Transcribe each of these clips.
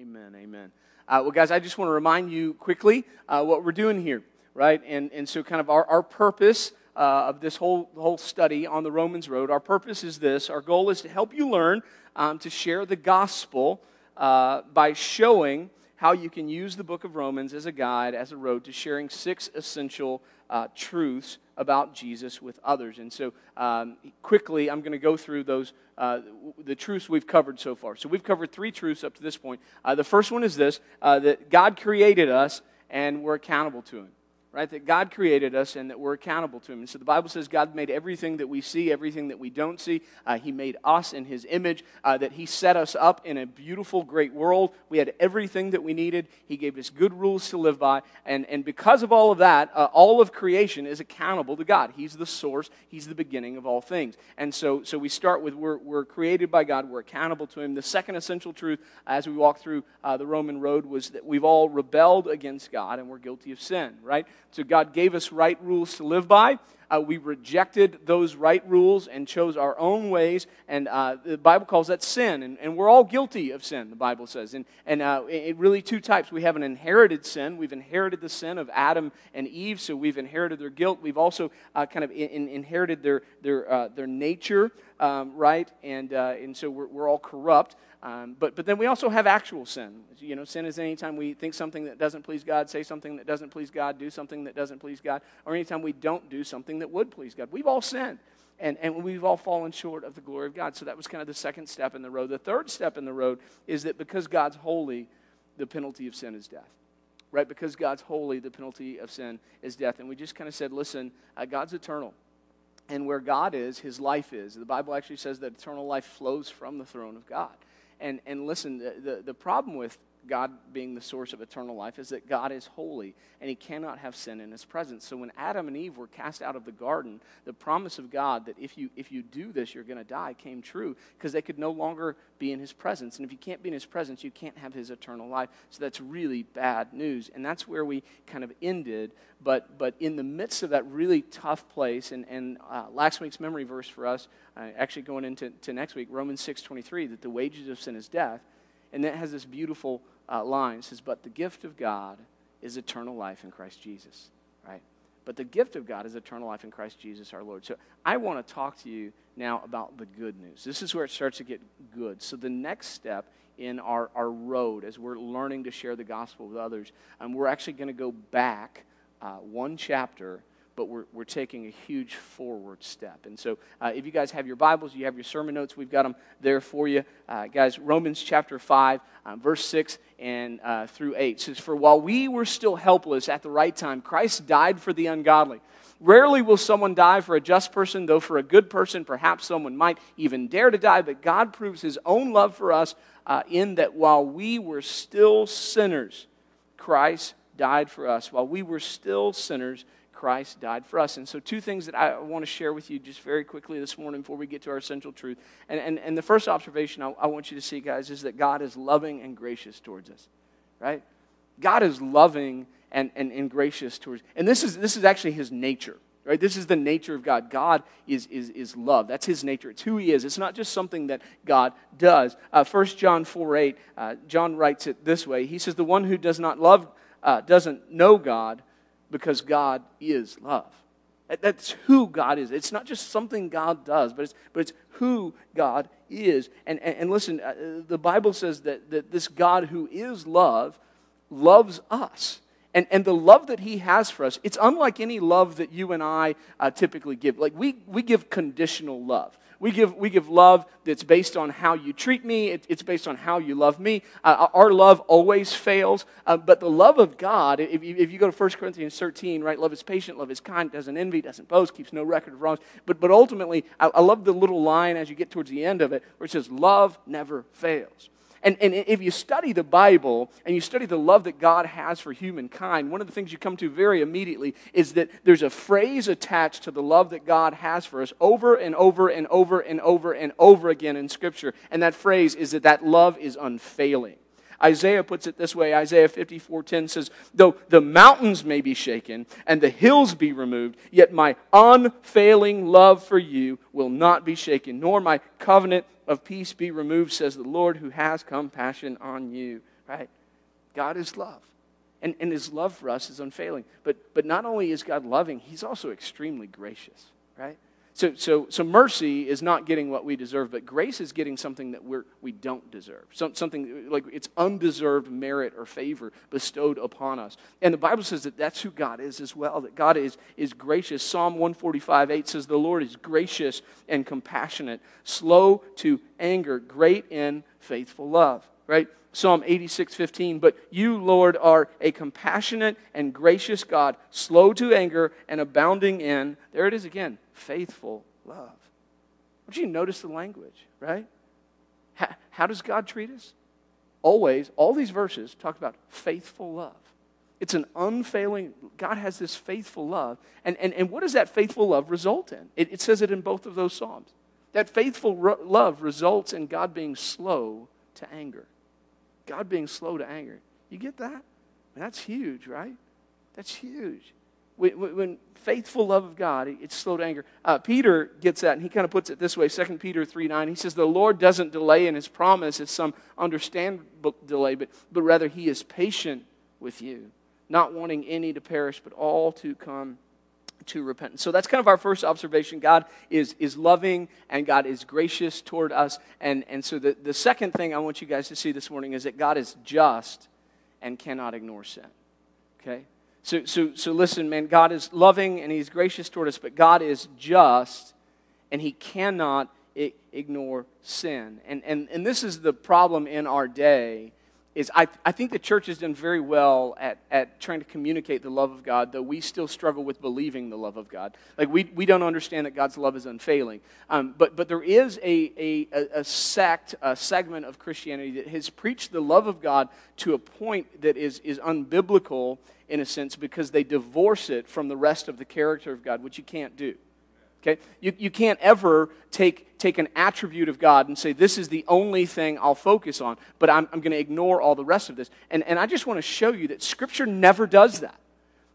Amen. Amen. Uh, well, guys, I just want to remind you quickly uh, what we're doing here, right? And, and so, kind of, our, our purpose uh, of this whole, whole study on the Romans Road, our purpose is this. Our goal is to help you learn um, to share the gospel uh, by showing how you can use the book of Romans as a guide, as a road to sharing six essential uh, truths about Jesus with others. And so, um, quickly, I'm going to go through those, uh, the truths we've covered so far. So, we've covered three truths up to this point. Uh, the first one is this uh, that God created us and we're accountable to Him right? That God created us and that we're accountable to Him. And so the Bible says God made everything that we see, everything that we don't see. Uh, he made us in His image, uh, that He set us up in a beautiful, great world. We had everything that we needed. He gave us good rules to live by. And, and because of all of that, uh, all of creation is accountable to God. He's the source, He's the beginning of all things. And so, so we start with we're, we're created by God, we're accountable to Him. The second essential truth as we walk through uh, the Roman road was that we've all rebelled against God and we're guilty of sin, right? So God gave us right rules to live by. Uh, we rejected those right rules and chose our own ways, and uh, the Bible calls that sin. And, and, we're all guilty of sin, the Bible says. And, and uh, it really two types. We have an inherited sin. We've inherited the sin of Adam and Eve, so we've inherited their guilt. We've also uh, kind of in, in inherited their, their, uh, their nature, um, right? And, uh, and so we're, we're all corrupt. Um, but, but then we also have actual sin. You know, sin is anytime we think something that doesn't please God, say something that doesn't please God, do something that doesn't please God, or anytime we don't do something that would please God. We've all sinned. And, and we've all fallen short of the glory of God. So that was kind of the second step in the road. The third step in the road is that because God's holy, the penalty of sin is death right? Because God's holy, the penalty of sin is death. And we just kind of said, listen, uh, God's eternal. And where God is, his life is. The Bible actually says that eternal life flows from the throne of God. And, and listen, the, the, the problem with God being the source of eternal life is that God is holy and he cannot have sin in his presence. So when Adam and Eve were cast out of the garden, the promise of God that if you if you do this you're going to die came true because they could no longer be in his presence. And if you can't be in his presence, you can't have his eternal life. So that's really bad news. And that's where we kind of ended, but but in the midst of that really tough place and and uh, last week's memory verse for us uh, actually going into to next week Romans 6:23 that the wages of sin is death and that has this beautiful uh, line. It says, But the gift of God is eternal life in Christ Jesus, right? But the gift of God is eternal life in Christ Jesus our Lord. So I want to talk to you now about the good news. This is where it starts to get good. So the next step in our, our road as we're learning to share the gospel with others, um, we're actually going to go back uh, one chapter but we're, we're taking a huge forward step. And so, uh, if you guys have your Bibles, you have your sermon notes, we've got them there for you. Uh, guys, Romans chapter 5, um, verse 6 and uh, through 8 says, For while we were still helpless at the right time, Christ died for the ungodly. Rarely will someone die for a just person, though for a good person, perhaps someone might even dare to die. But God proves his own love for us uh, in that while we were still sinners, Christ died for us. While we were still sinners, Christ died for us. And so, two things that I want to share with you just very quickly this morning before we get to our central truth. And, and, and the first observation I, I want you to see, guys, is that God is loving and gracious towards us, right? God is loving and, and, and gracious towards And this is, this is actually his nature. Right? This is the nature of God. God is, is, is love. That's his nature. It's who he is. It's not just something that God does. Uh, 1 John 4 8, uh, John writes it this way. He says, The one who does not love uh, doesn't know God because God is love. That's who God is. It's not just something God does, but it's, but it's who God is. And, and, and listen, uh, the Bible says that, that this God who is love loves us. And, and the love that he has for us, it's unlike any love that you and I uh, typically give. Like, we, we give conditional love. We give, we give love that's based on how you treat me, it, it's based on how you love me. Uh, our love always fails, uh, but the love of God, if you, if you go to 1 Corinthians 13, right, love is patient, love is kind, doesn't envy, doesn't boast, keeps no record of wrongs. But, but ultimately, I, I love the little line as you get towards the end of it where it says, Love never fails. And, and if you study the Bible and you study the love that God has for humankind, one of the things you come to very immediately is that there's a phrase attached to the love that God has for us over and over and over and over and over again in Scripture. And that phrase is that that love is unfailing. Isaiah puts it this way Isaiah 54:10 says, Though the mountains may be shaken and the hills be removed, yet my unfailing love for you will not be shaken, nor my covenant of peace be removed, says the Lord who has compassion on you. right? God is love. And, and his love for us is unfailing. But, but not only is God loving, he's also extremely gracious, right? So, so, so mercy is not getting what we deserve, but grace is getting something that we're, we don't deserve. Some, something like it's undeserved merit or favor bestowed upon us. And the Bible says that that's who God is as well, that God is, is gracious. Psalm 145 8 says, The Lord is gracious and compassionate, slow to anger, great in faithful love, right? Psalm 86 15. But you, Lord, are a compassionate and gracious God, slow to anger and abounding in, there it is again, faithful love. Don't you notice the language, right? How, how does God treat us? Always, all these verses talk about faithful love. It's an unfailing, God has this faithful love. And, and, and what does that faithful love result in? It, it says it in both of those Psalms. That faithful ro- love results in God being slow to anger. God being slow to anger. You get that? That's huge, right? That's huge. When, faithful love of God, it's slow to anger. Uh, Peter gets that, and he kind of puts it this way 2 Peter 3 9. He says, The Lord doesn't delay in his promise as some understandable delay, but, but rather he is patient with you, not wanting any to perish, but all to come to repentance. So that's kind of our first observation. God is, is loving and God is gracious toward us. And, and so the, the second thing I want you guys to see this morning is that God is just and cannot ignore sin. Okay? So, so, so listen, man, God is loving and He's gracious toward us, but God is just and He cannot I- ignore sin. And, and, and this is the problem in our day is I, I think the church has done very well at, at trying to communicate the love of God, though we still struggle with believing the love of God. Like, we, we don't understand that God's love is unfailing. Um, but, but there is a, a, a sect, a segment of Christianity that has preached the love of God to a point that is, is unbiblical in a sense because they divorce it from the rest of the character of God, which you can't do. Okay? You, you can't ever take, take an attribute of God and say, this is the only thing I'll focus on, but I'm, I'm going to ignore all the rest of this. And, and I just want to show you that Scripture never does that.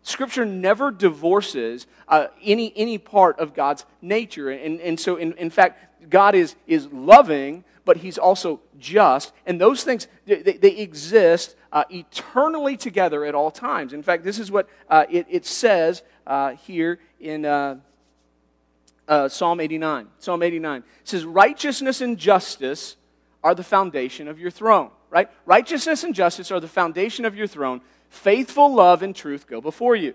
Scripture never divorces uh, any, any part of God's nature. And, and so, in, in fact, God is, is loving, but He's also just. And those things, they, they exist uh, eternally together at all times. In fact, this is what uh, it, it says uh, here in uh, Psalm 89. Psalm 89 says, Righteousness and justice are the foundation of your throne, right? Righteousness and justice are the foundation of your throne. Faithful love and truth go before you.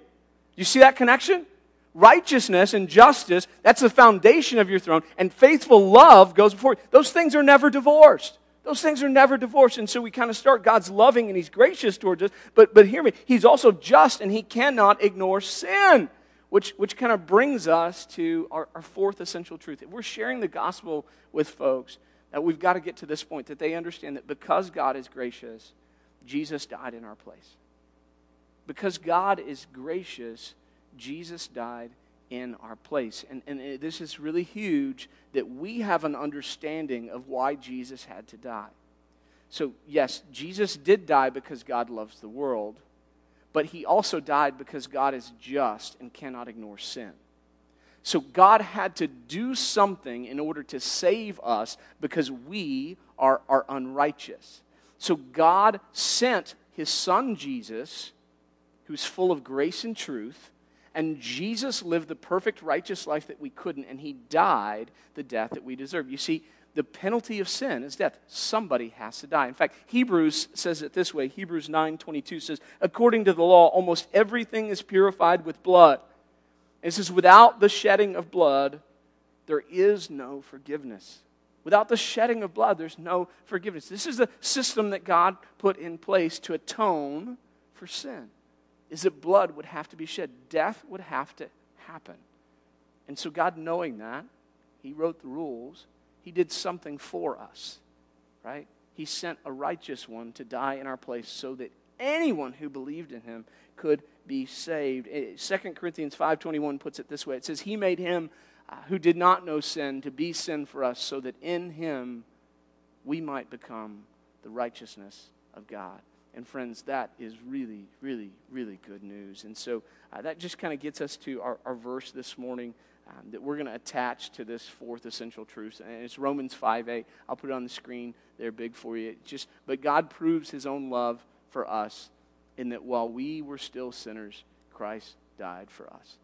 You see that connection? Righteousness and justice, that's the foundation of your throne, and faithful love goes before you. Those things are never divorced. Those things are never divorced. And so we kind of start God's loving and He's gracious towards us. But, but hear me, He's also just and He cannot ignore sin which, which kind of brings us to our, our fourth essential truth. If we're sharing the gospel with folks, that we've got to get to this point that they understand that because God is gracious, Jesus died in our place. Because God is gracious, Jesus died in our place. And, and eh, this is really huge that we have an understanding of why Jesus had to die. So, yes, Jesus did die because God loves the world but he also died because God is just and cannot ignore sin. So God had to do something in order to save us because we are, are unrighteous. So God sent his son Jesus, who's full of grace and truth, and Jesus lived the perfect righteous life that we couldn't, and he died the death that we deserve. You see, the penalty of sin is death. Somebody has to die. In fact, Hebrews says it this way. Hebrews 9:22 says, "According to the law, almost everything is purified with blood." It says, "Without the shedding of blood, there is no forgiveness." Without the shedding of blood, there's no forgiveness. This is the system that God put in place to atone for sin. Is that blood would have to be shed. Death would have to happen. And so God knowing that, he wrote the rules he did something for us, right? He sent a righteous one to die in our place so that anyone who believed in him could be saved. 2 eh, Corinthians 5:21 puts it this way. It says he made him uh, who did not know sin to be sin for us so that in him we might become the righteousness of God. And friends, that is really, really, really good news. And so uh, that just kind of gets us to our, our verse this morning. Um, that we're going to attach to this fourth essential truth. And it's Romans 5 8. I'll put it on the screen there big for you. just, but God proves his own love for us in that while we were still sinners, Christ died for us.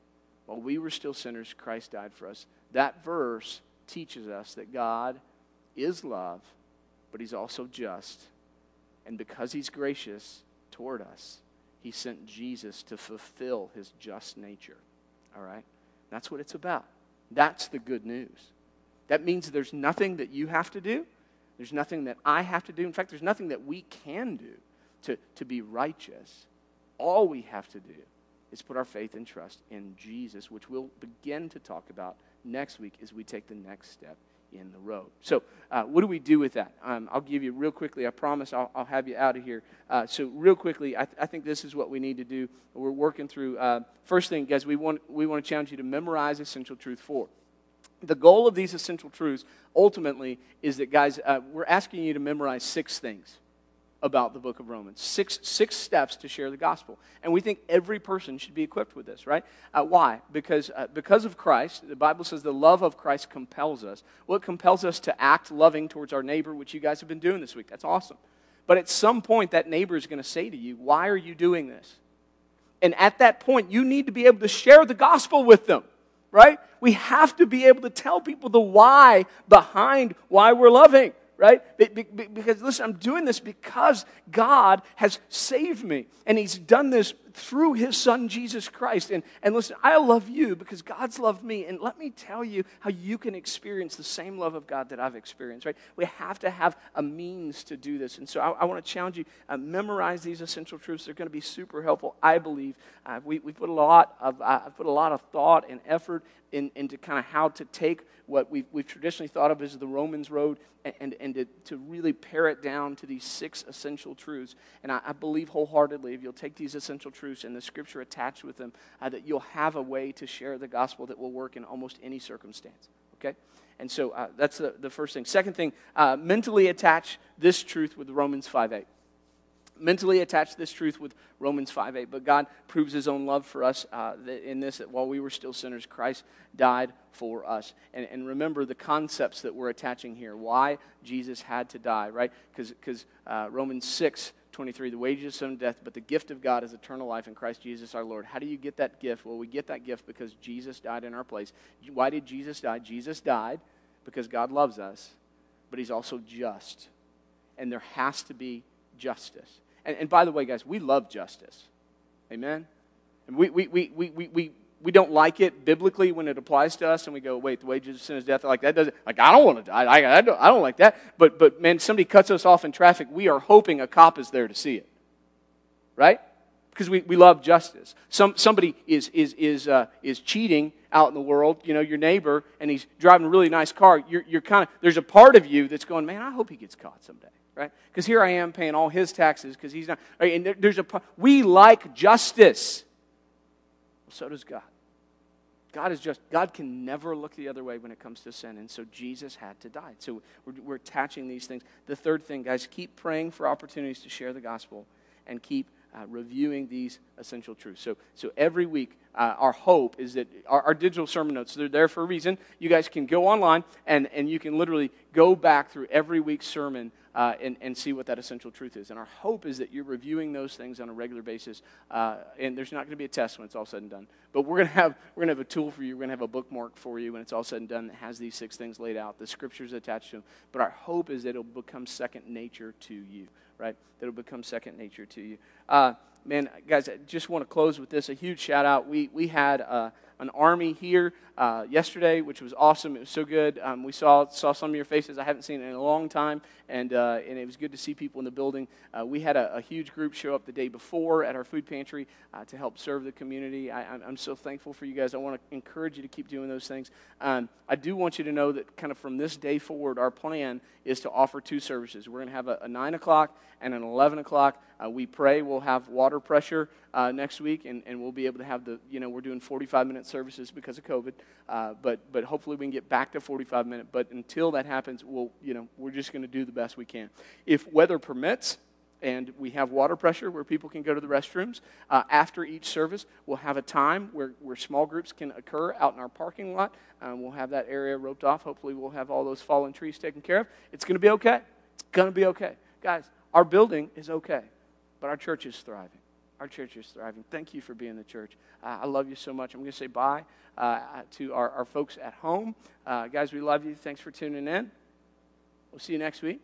While we were still sinners, Christ died for us. That verse teaches us that God is love, but he's also just. And because he's gracious toward us, he sent Jesus to fulfill his just nature. All right? That's what it's about. That's the good news. That means there's nothing that you have to do. There's nothing that I have to do. In fact, there's nothing that we can do to, to be righteous. All we have to do is put our faith and trust in Jesus, which we'll begin to talk about next week as we take the next step in the road. So, uh, what do we do with that? Um, I'll give you real quickly. I promise I'll, I'll have you out of here. Uh, so, real quickly, I, th- I, think this is what we need to do. We're working through. Uh, first thing, guys, we want we want to challenge you to memorize essential truth four. The goal of these essential truths ultimately is that, guys, uh, we're asking you to memorize six things about the book of Romans. Six, six steps to share the gospel. And we think every person should be equipped with this, right? Uh, why? Because, uh, because of Christ, the Bible says the love of Christ compels us. Well, it compels us to act loving towards our neighbor, which you guys have been doing this week. That's awesome. But at some point, that neighbor is going to say to you, Why are you doing this? And at that point, you need to be able to share the gospel with them, right? We have to be able to tell people the why behind why we're loving right? Because, listen, I'm doing this because God has saved me. And He's done this through His Son, Jesus Christ. And, and listen, I love you because God's loved me. And let me tell you how you can experience the same love of God that I've experienced, right? We have to have a means to do this. And so I, I want to challenge you uh, memorize these essential truths. They're going to be super helpful, I believe. Uh, we, we put a lot of, uh, I've put a lot of thought and effort in, into kind of how to take what we've, we've traditionally thought of as the Romans road and, and, and to, to really pare it down to these six essential truths. And I, I believe wholeheartedly if you'll take these essential truths and the scripture attached with them, uh, that you'll have a way to share the gospel that will work in almost any circumstance. Okay? And so uh, that's the, the first thing. Second thing, uh, mentally attach this truth with Romans 5 8 mentally attach this truth with Romans 5 8. But God proves his own love for us uh, in this that while we were still sinners, Christ died for us. And, and remember the concepts that we're attaching here why Jesus had to die, right? Because uh, Romans 6 23, the wages of sin death, but the gift of God is eternal life in Christ Jesus our Lord. How do you get that gift? Well, we get that gift because Jesus died in our place. Why did Jesus die? Jesus died because God loves us, but he's also just. And there has to be justice. And, and by the way, guys, we love justice. Amen? And we, we, we, we, we, we, we don't like it biblically when it applies to us, and we go, wait, the wages of sin is death. Like, that doesn't, like, I don't want to die. I, I, don't, I don't like that. But, but, man, somebody cuts us off in traffic, we are hoping a cop is there to see it. Right? Because we, we love justice. Some, somebody is, is, is, uh, is cheating out in the world, you know, your neighbor, and he's driving a really nice car. You're, you're kind of, there's a part of you that's going, man, I hope he gets caught someday right? Because here I am paying all his taxes because he's not. And there, there's a we like justice. So does God. God is just. God can never look the other way when it comes to sin, and so Jesus had to die. So we're, we're attaching these things. The third thing, guys, keep praying for opportunities to share the gospel, and keep uh, reviewing these essential truths. So, so every week, uh, our hope is that our, our, digital sermon notes, they're there for a reason. You guys can go online and, and you can literally go back through every week's sermon uh, and, and see what that essential truth is. And our hope is that you're reviewing those things on a regular basis. Uh, and there's not going to be a test when it's all said and done. But we're going to have we're going to have a tool for you. We're going to have a bookmark for you when it's all said and done that has these six things laid out. The scriptures attached to them. But our hope is that it'll become second nature to you. Right? That it'll become second nature to you. Uh, man, guys, I just want to close with this. A huge shout out. We we had uh, an army here uh, yesterday, which was awesome. It was so good. Um, we saw saw some of your faces I haven't seen in a long time, and uh, and it was good to see people in the building. Uh, we had a, a, huge group show up the day before at our food pantry uh, to help serve the community. I, am so thankful for you guys. I want to encourage you to keep doing those things. Um, I do want you to know that kind of from this day forward, our plan is to offer two services. We're going to have a, a nine o'clock and an eleven o'clock. Uh, we pray we'll have water pressure uh, next week, and, and we'll be able to have the you know we're doing 45 minute services because of COVID. Uh, but, but hopefully we can get back to 45 minutes. But until that happens, we'll, you know, we're just going to do the best we can. If weather permits, and we have water pressure where people can go to the restrooms. Uh, after each service, we'll have a time where, where small groups can occur out in our parking lot. Um, we'll have that area roped off. Hopefully, we'll have all those fallen trees taken care of. It's going to be okay. It's going to be okay. Guys, our building is okay, but our church is thriving. Our church is thriving. Thank you for being the church. Uh, I love you so much. I'm going to say bye uh, to our, our folks at home. Uh, guys, we love you. Thanks for tuning in. We'll see you next week.